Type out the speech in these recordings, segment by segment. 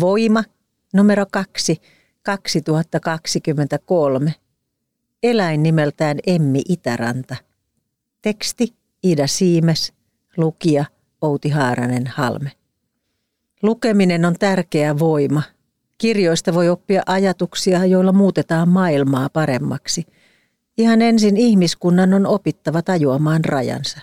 Voima numero 2 2023. Eläin nimeltään Emmi Itäranta. Teksti Ida Siimes, lukija Outi Haaranen Halme. Lukeminen on tärkeä voima. Kirjoista voi oppia ajatuksia, joilla muutetaan maailmaa paremmaksi. Ihan ensin ihmiskunnan on opittava tajuamaan rajansa.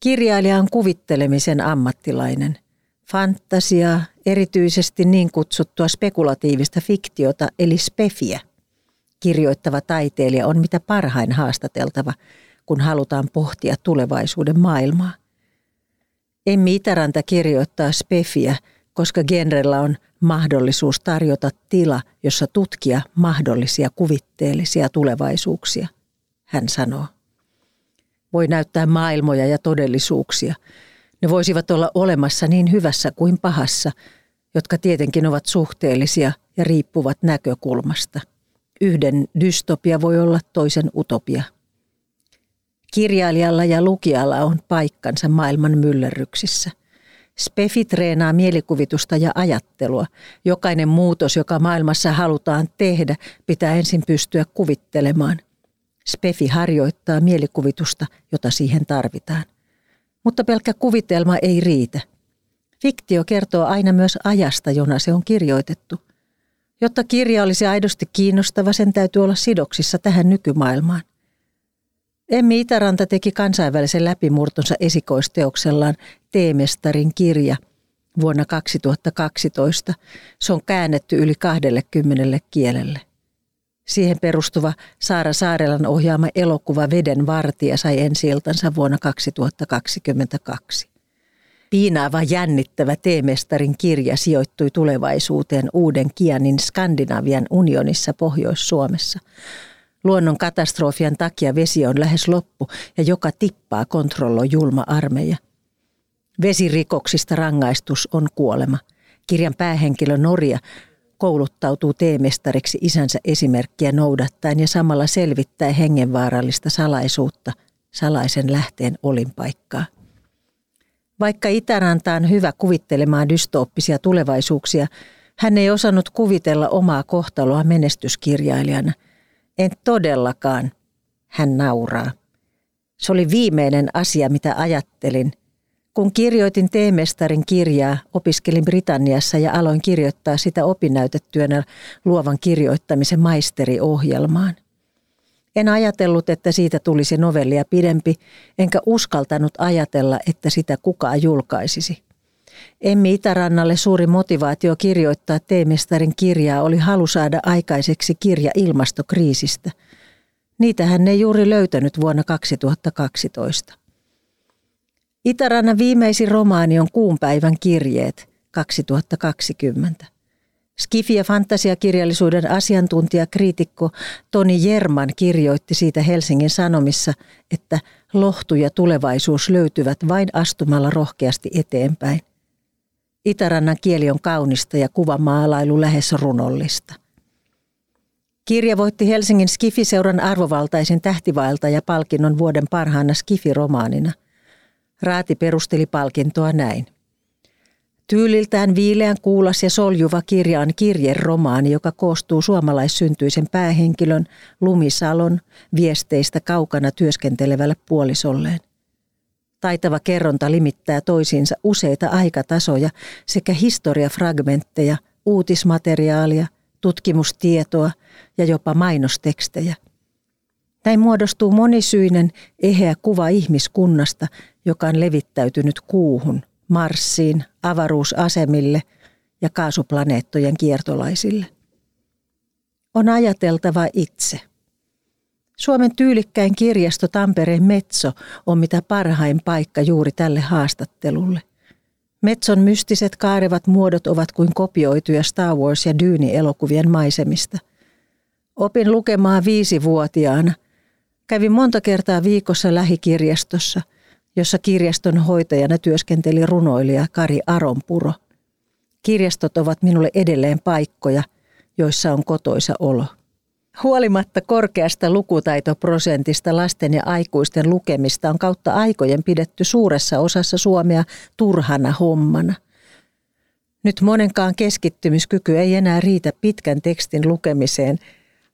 Kirjailija on kuvittelemisen ammattilainen – Fantasiaa, erityisesti niin kutsuttua spekulatiivista fiktiota eli spefiä. Kirjoittava taiteilija on mitä parhain haastateltava, kun halutaan pohtia tulevaisuuden maailmaa. Emmi Itäranta kirjoittaa spefiä, koska genrellä on mahdollisuus tarjota tila, jossa tutkia mahdollisia kuvitteellisia tulevaisuuksia, hän sanoo. Voi näyttää maailmoja ja todellisuuksia – ne voisivat olla olemassa niin hyvässä kuin pahassa, jotka tietenkin ovat suhteellisia ja riippuvat näkökulmasta. Yhden dystopia voi olla toisen utopia. Kirjailijalla ja lukijalla on paikkansa maailman myllerryksissä. Spefi treenaa mielikuvitusta ja ajattelua. Jokainen muutos, joka maailmassa halutaan tehdä, pitää ensin pystyä kuvittelemaan. Spefi harjoittaa mielikuvitusta, jota siihen tarvitaan. Mutta pelkkä kuvitelma ei riitä. Fiktio kertoo aina myös ajasta, jona se on kirjoitettu. Jotta kirja olisi aidosti kiinnostava, sen täytyy olla sidoksissa tähän nykymaailmaan. Emmi Itäranta teki kansainvälisen läpimurtonsa esikoisteoksellaan Teemestarin kirja vuonna 2012. Se on käännetty yli 20 kielelle. Siihen perustuva Saara Saarelan ohjaama elokuva Veden vartija sai ensi vuonna 2022. Piinaava jännittävä teemestarin kirja sijoittui tulevaisuuteen uuden Kianin Skandinavian unionissa Pohjois-Suomessa. Luonnon katastrofien takia vesi on lähes loppu ja joka tippaa kontrolloi julma armeija. Vesirikoksista rangaistus on kuolema. Kirjan päähenkilö Norja kouluttautuu teemestariksi isänsä esimerkkiä noudattaen ja samalla selvittää hengenvaarallista salaisuutta, salaisen lähteen olinpaikkaa. Vaikka Itäranta on hyvä kuvittelemaan dystooppisia tulevaisuuksia, hän ei osannut kuvitella omaa kohtaloa menestyskirjailijana. En todellakaan, hän nauraa. Se oli viimeinen asia, mitä ajattelin, kun kirjoitin teemestarin kirjaa, opiskelin Britanniassa ja aloin kirjoittaa sitä opinnäytetyönä luovan kirjoittamisen maisteriohjelmaan. En ajatellut, että siitä tulisi novellia pidempi, enkä uskaltanut ajatella, että sitä kukaan julkaisisi. Emmi Itärannalle suuri motivaatio kirjoittaa teemestarin kirjaa oli halu saada aikaiseksi kirja ilmastokriisistä. Niitä hän ei juuri löytänyt vuonna 2012. Itärannan viimeisin romaani on Kuunpäivän kirjeet 2020. Skifi- ja fantasiakirjallisuuden asiantuntijakriitikko Toni Jerman kirjoitti siitä Helsingin Sanomissa, että lohtu ja tulevaisuus löytyvät vain astumalla rohkeasti eteenpäin. Itärannan kieli on kaunista ja kuvamaalailu lähes runollista. Kirja voitti Helsingin Skifiseuran arvovaltaisen tähtivaelta ja palkinnon vuoden parhaana Skifi-romaanina – Raati perusteli palkintoa näin. Tyyliltään viileän kuulas ja soljuva kirja on kirjeromaani, joka koostuu suomalaissyntyisen päähenkilön Lumisalon viesteistä kaukana työskentelevälle puolisolleen. Taitava kerronta limittää toisiinsa useita aikatasoja sekä historiafragmentteja, uutismateriaalia, tutkimustietoa ja jopa mainostekstejä – näin muodostuu monisyinen, eheä kuva ihmiskunnasta, joka on levittäytynyt kuuhun, Marsiin, avaruusasemille ja kaasuplaneettojen kiertolaisille. On ajateltava itse. Suomen tyylikkäin kirjasto Tampereen Metso on mitä parhain paikka juuri tälle haastattelulle. Metson mystiset kaarevat muodot ovat kuin kopioituja Star Wars- ja Dyyni-elokuvien maisemista. Opin lukemaan viisivuotiaana. Kävin monta kertaa viikossa lähikirjastossa, jossa kirjaston hoitajana työskenteli runoilija Kari Aronpuro. Kirjastot ovat minulle edelleen paikkoja, joissa on kotoisa olo. Huolimatta korkeasta lukutaitoprosentista lasten ja aikuisten lukemista on kautta aikojen pidetty suuressa osassa Suomea turhana hommana. Nyt monenkaan keskittymiskyky ei enää riitä pitkän tekstin lukemiseen,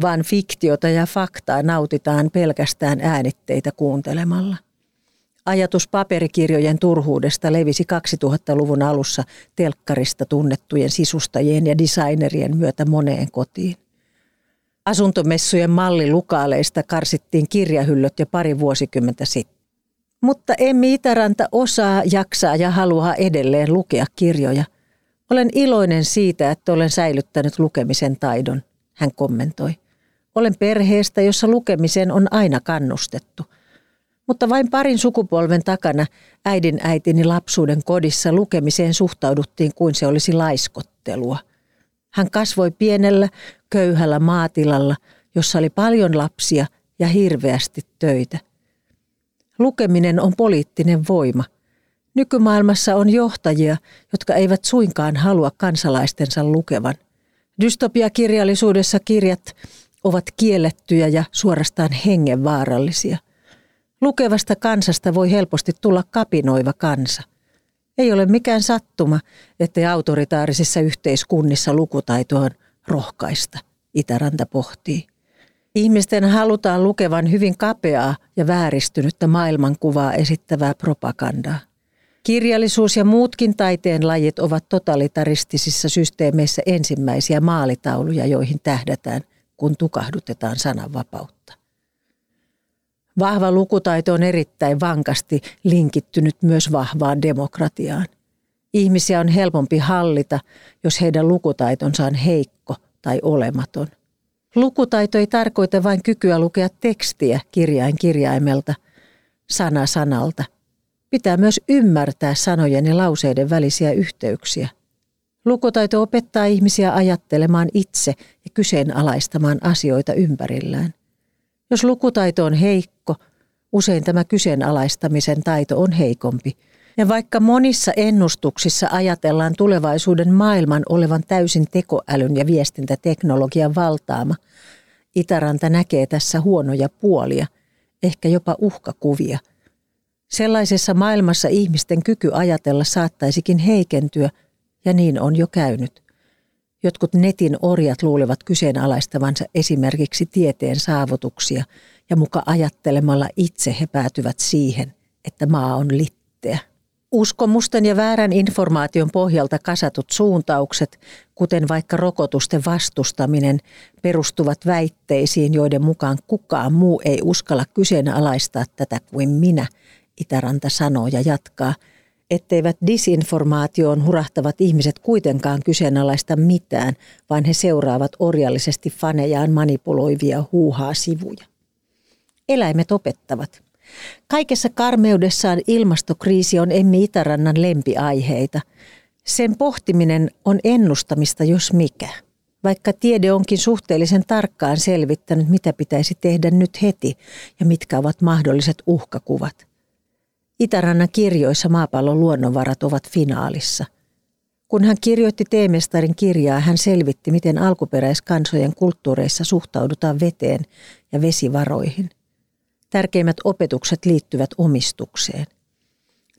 vaan fiktiota ja faktaa nautitaan pelkästään äänitteitä kuuntelemalla. Ajatus paperikirjojen turhuudesta levisi 2000-luvun alussa telkkarista tunnettujen sisustajien ja designerien myötä moneen kotiin. Asuntomessujen mallilukaaleista karsittiin kirjahyllöt jo pari vuosikymmentä sitten. Mutta Emmi Itäranta osaa, jaksaa ja haluaa edelleen lukea kirjoja. Olen iloinen siitä, että olen säilyttänyt lukemisen taidon, hän kommentoi. Olen perheestä, jossa lukemiseen on aina kannustettu. Mutta vain parin sukupolven takana äidin äitini lapsuuden kodissa lukemiseen suhtauduttiin kuin se olisi laiskottelua. Hän kasvoi pienellä, köyhällä maatilalla, jossa oli paljon lapsia ja hirveästi töitä. Lukeminen on poliittinen voima. Nykymaailmassa on johtajia, jotka eivät suinkaan halua kansalaistensa lukevan. Dystopiakirjallisuudessa kirjat ovat kiellettyjä ja suorastaan hengenvaarallisia. Lukevasta kansasta voi helposti tulla kapinoiva kansa – ei ole mikään sattuma, ettei autoritaarisissa yhteiskunnissa lukutaito on rohkaista, Itäranta pohtii. Ihmisten halutaan lukevan hyvin kapeaa ja vääristynyttä maailmankuvaa esittävää propagandaa. Kirjallisuus ja muutkin taiteen lajit ovat totalitaristisissa systeemeissä ensimmäisiä maalitauluja, joihin tähdätään, kun tukahdutetaan sananvapautta. Vahva lukutaito on erittäin vankasti linkittynyt myös vahvaan demokratiaan. Ihmisiä on helpompi hallita, jos heidän lukutaitonsa on heikko tai olematon. Lukutaito ei tarkoita vain kykyä lukea tekstiä kirjain kirjaimelta, sana sanalta. Pitää myös ymmärtää sanojen ja lauseiden välisiä yhteyksiä. Lukutaito opettaa ihmisiä ajattelemaan itse ja kyseenalaistamaan asioita ympärillään. Jos lukutaito on heikko, usein tämä kyseenalaistamisen taito on heikompi. Ja vaikka monissa ennustuksissa ajatellaan tulevaisuuden maailman olevan täysin tekoälyn ja viestintäteknologian valtaama, Itäranta näkee tässä huonoja puolia, ehkä jopa uhkakuvia. Sellaisessa maailmassa ihmisten kyky ajatella saattaisikin heikentyä, ja niin on jo käynyt. Jotkut netin orjat luulevat kyseenalaistavansa esimerkiksi tieteen saavutuksia ja muka ajattelemalla itse he päätyvät siihen, että maa on litteä. Uskomusten ja väärän informaation pohjalta kasatut suuntaukset, kuten vaikka rokotusten vastustaminen, perustuvat väitteisiin, joiden mukaan kukaan muu ei uskalla kyseenalaistaa tätä kuin minä, Itäranta sanoo ja jatkaa – etteivät disinformaatioon hurahtavat ihmiset kuitenkaan kyseenalaista mitään, vaan he seuraavat orjallisesti fanejaan manipuloivia huuhaa sivuja. Eläimet opettavat. Kaikessa karmeudessaan ilmastokriisi on Emmi Itärannan lempiaiheita. Sen pohtiminen on ennustamista jos mikä. Vaikka tiede onkin suhteellisen tarkkaan selvittänyt, mitä pitäisi tehdä nyt heti ja mitkä ovat mahdolliset uhkakuvat. Itärannan kirjoissa maapallon luonnonvarat ovat finaalissa. Kun hän kirjoitti Teemestarin kirjaa, hän selvitti, miten alkuperäiskansojen kulttuureissa suhtaudutaan veteen ja vesivaroihin. Tärkeimmät opetukset liittyvät omistukseen.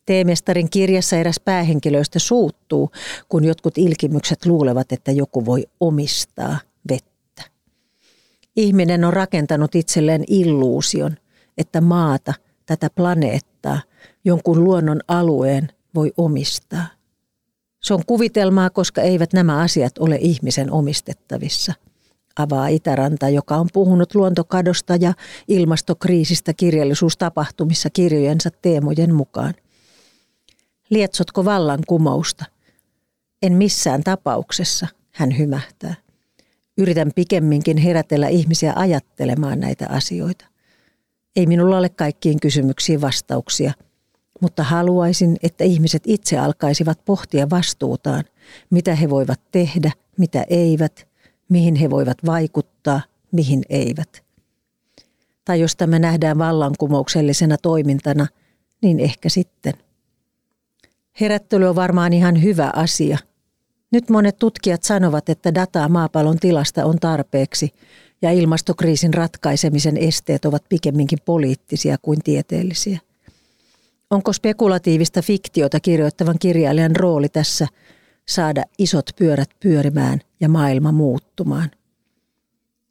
Teemestarin kirjassa eräs päähenkilöistä suuttuu, kun jotkut ilkimykset luulevat, että joku voi omistaa vettä. Ihminen on rakentanut itselleen illuusion, että maata, tätä planeettaa, jonkun luonnon alueen voi omistaa. Se on kuvitelmaa, koska eivät nämä asiat ole ihmisen omistettavissa. Avaa Itäranta, joka on puhunut luontokadosta ja ilmastokriisistä kirjallisuustapahtumissa kirjojensa teemojen mukaan. Lietsotko vallankumousta? En missään tapauksessa, hän hymähtää. Yritän pikemminkin herätellä ihmisiä ajattelemaan näitä asioita. Ei minulla ole kaikkiin kysymyksiin vastauksia – mutta haluaisin, että ihmiset itse alkaisivat pohtia vastuutaan, mitä he voivat tehdä, mitä eivät, mihin he voivat vaikuttaa, mihin eivät. Tai jos tämä nähdään vallankumouksellisena toimintana, niin ehkä sitten. Herättely on varmaan ihan hyvä asia. Nyt monet tutkijat sanovat, että dataa maapallon tilasta on tarpeeksi ja ilmastokriisin ratkaisemisen esteet ovat pikemminkin poliittisia kuin tieteellisiä. Onko spekulatiivista fiktiota kirjoittavan kirjailijan rooli tässä saada isot pyörät pyörimään ja maailma muuttumaan?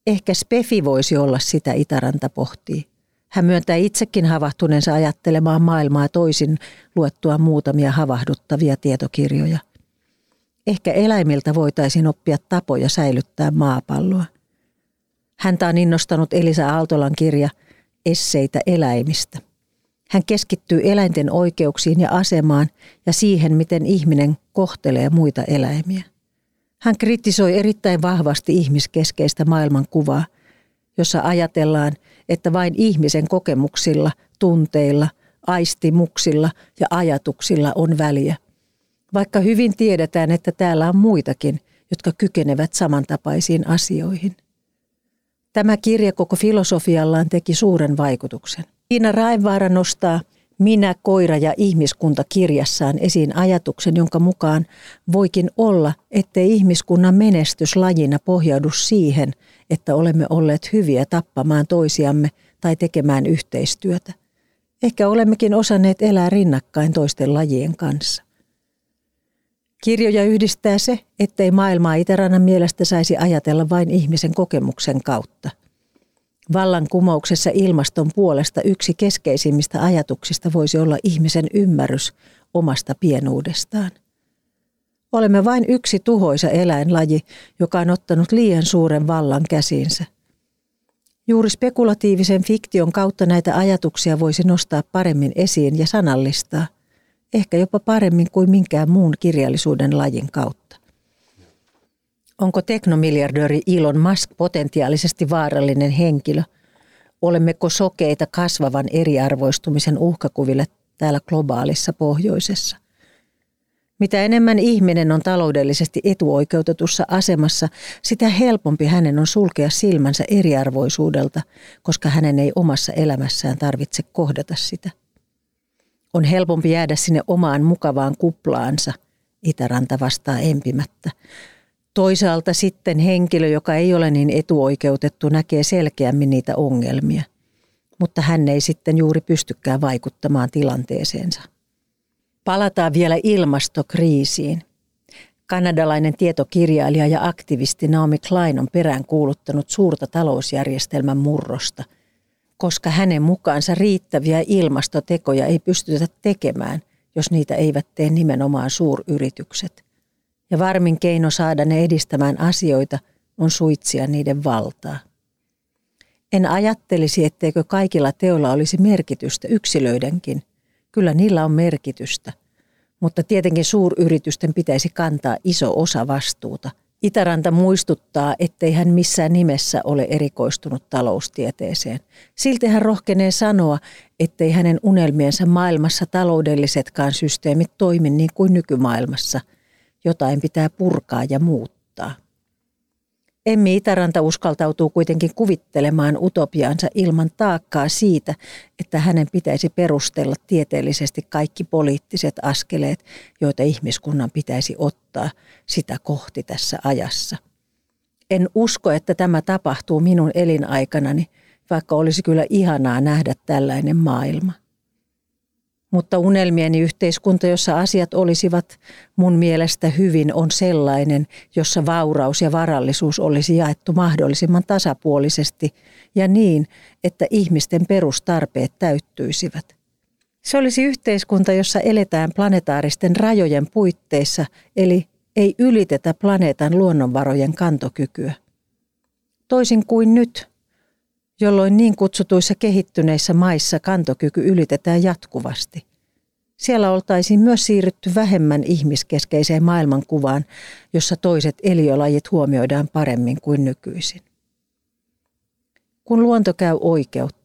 Ehkä Spefi voisi olla sitä Itäranta pohtii. Hän myöntää itsekin havahtuneensa ajattelemaan maailmaa toisin luettua muutamia havahduttavia tietokirjoja. Ehkä eläimiltä voitaisiin oppia tapoja säilyttää maapalloa. Häntä on innostanut Elisa Aaltolan kirja Esseitä eläimistä. Hän keskittyy eläinten oikeuksiin ja asemaan ja siihen, miten ihminen kohtelee muita eläimiä. Hän kritisoi erittäin vahvasti ihmiskeskeistä maailmankuvaa, jossa ajatellaan, että vain ihmisen kokemuksilla, tunteilla, aistimuksilla ja ajatuksilla on väliä. Vaikka hyvin tiedetään, että täällä on muitakin, jotka kykenevät samantapaisiin asioihin. Tämä kirja koko filosofiallaan teki suuren vaikutuksen. Tiina Raevaara nostaa Minä, koira ja ihmiskunta kirjassaan esiin ajatuksen, jonka mukaan voikin olla, ettei ihmiskunnan menestys lajina pohjaudu siihen, että olemme olleet hyviä tappamaan toisiamme tai tekemään yhteistyötä. Ehkä olemmekin osanneet elää rinnakkain toisten lajien kanssa. Kirjoja yhdistää se, ettei maailmaa Itärannan mielestä saisi ajatella vain ihmisen kokemuksen kautta – Vallankumouksessa ilmaston puolesta yksi keskeisimmistä ajatuksista voisi olla ihmisen ymmärrys omasta pienuudestaan. Olemme vain yksi tuhoisa eläinlaji, joka on ottanut liian suuren vallan käsiinsä. Juuri spekulatiivisen fiktion kautta näitä ajatuksia voisi nostaa paremmin esiin ja sanallistaa, ehkä jopa paremmin kuin minkään muun kirjallisuuden lajin kautta. Onko teknomiljardööri Elon Musk potentiaalisesti vaarallinen henkilö? Olemmeko sokeita kasvavan eriarvoistumisen uhkakuville täällä globaalissa pohjoisessa? Mitä enemmän ihminen on taloudellisesti etuoikeutetussa asemassa, sitä helpompi hänen on sulkea silmänsä eriarvoisuudelta, koska hänen ei omassa elämässään tarvitse kohdata sitä. On helpompi jäädä sinne omaan mukavaan kuplaansa, Itäranta vastaa empimättä. Toisaalta sitten henkilö, joka ei ole niin etuoikeutettu, näkee selkeämmin niitä ongelmia, mutta hän ei sitten juuri pystykään vaikuttamaan tilanteeseensa. Palataan vielä ilmastokriisiin. Kanadalainen tietokirjailija ja aktivisti Naomi Klein on perään kuuluttanut suurta talousjärjestelmän murrosta, koska hänen mukaansa riittäviä ilmastotekoja ei pystytä tekemään, jos niitä eivät tee nimenomaan suuryritykset – ja varmin keino saada ne edistämään asioita on suitsia niiden valtaa. En ajattelisi, etteikö kaikilla teoilla olisi merkitystä yksilöidenkin. Kyllä niillä on merkitystä, mutta tietenkin suuryritysten pitäisi kantaa iso osa vastuuta. Itäranta muistuttaa, ettei hän missään nimessä ole erikoistunut taloustieteeseen. Silti hän rohkenee sanoa, ettei hänen unelmiensa maailmassa taloudellisetkaan systeemit toimi niin kuin nykymaailmassa – jotain pitää purkaa ja muuttaa. Emmi Itäranta uskaltautuu kuitenkin kuvittelemaan utopiaansa ilman taakkaa siitä, että hänen pitäisi perustella tieteellisesti kaikki poliittiset askeleet, joita ihmiskunnan pitäisi ottaa sitä kohti tässä ajassa. En usko, että tämä tapahtuu minun elinaikanani, vaikka olisi kyllä ihanaa nähdä tällainen maailma. Mutta unelmieni yhteiskunta, jossa asiat olisivat mun mielestä hyvin, on sellainen, jossa vauraus ja varallisuus olisi jaettu mahdollisimman tasapuolisesti ja niin, että ihmisten perustarpeet täyttyisivät. Se olisi yhteiskunta, jossa eletään planetaaristen rajojen puitteissa, eli ei ylitetä planeetan luonnonvarojen kantokykyä. Toisin kuin nyt, jolloin niin kutsutuissa kehittyneissä maissa kantokyky ylitetään jatkuvasti. Siellä oltaisiin myös siirrytty vähemmän ihmiskeskeiseen maailmankuvaan, jossa toiset eliölajit huomioidaan paremmin kuin nykyisin. Kun luonto käy oikeutta,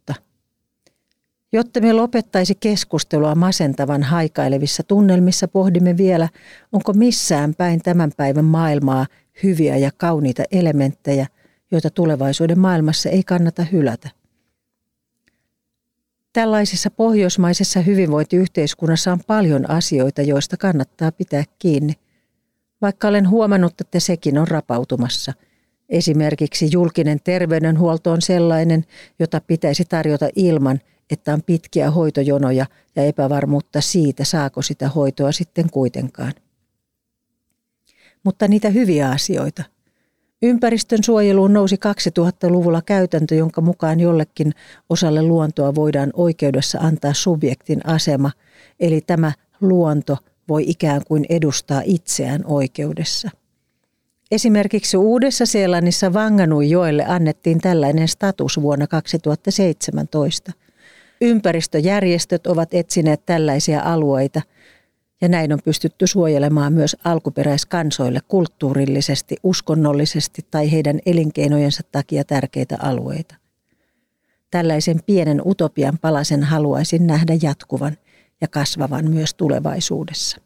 Jotta me lopettaisi keskustelua masentavan haikailevissa tunnelmissa, pohdimme vielä, onko missään päin tämän päivän maailmaa hyviä ja kauniita elementtejä, joita tulevaisuuden maailmassa ei kannata hylätä. Tällaisessa pohjoismaisessa hyvinvointiyhteiskunnassa on paljon asioita, joista kannattaa pitää kiinni. Vaikka olen huomannut, että sekin on rapautumassa. Esimerkiksi julkinen terveydenhuolto on sellainen, jota pitäisi tarjota ilman, että on pitkiä hoitojonoja ja epävarmuutta siitä, saako sitä hoitoa sitten kuitenkaan. Mutta niitä hyviä asioita. Ympäristön suojeluun nousi 2000-luvulla käytäntö, jonka mukaan jollekin osalle luontoa voidaan oikeudessa antaa subjektin asema, eli tämä luonto voi ikään kuin edustaa itseään oikeudessa. Esimerkiksi Uudessa-Seelannissa joelle annettiin tällainen status vuonna 2017. Ympäristöjärjestöt ovat etsineet tällaisia alueita – ja näin on pystytty suojelemaan myös alkuperäiskansoille kulttuurillisesti, uskonnollisesti tai heidän elinkeinojensa takia tärkeitä alueita. Tällaisen pienen utopian palasen haluaisin nähdä jatkuvan ja kasvavan myös tulevaisuudessa.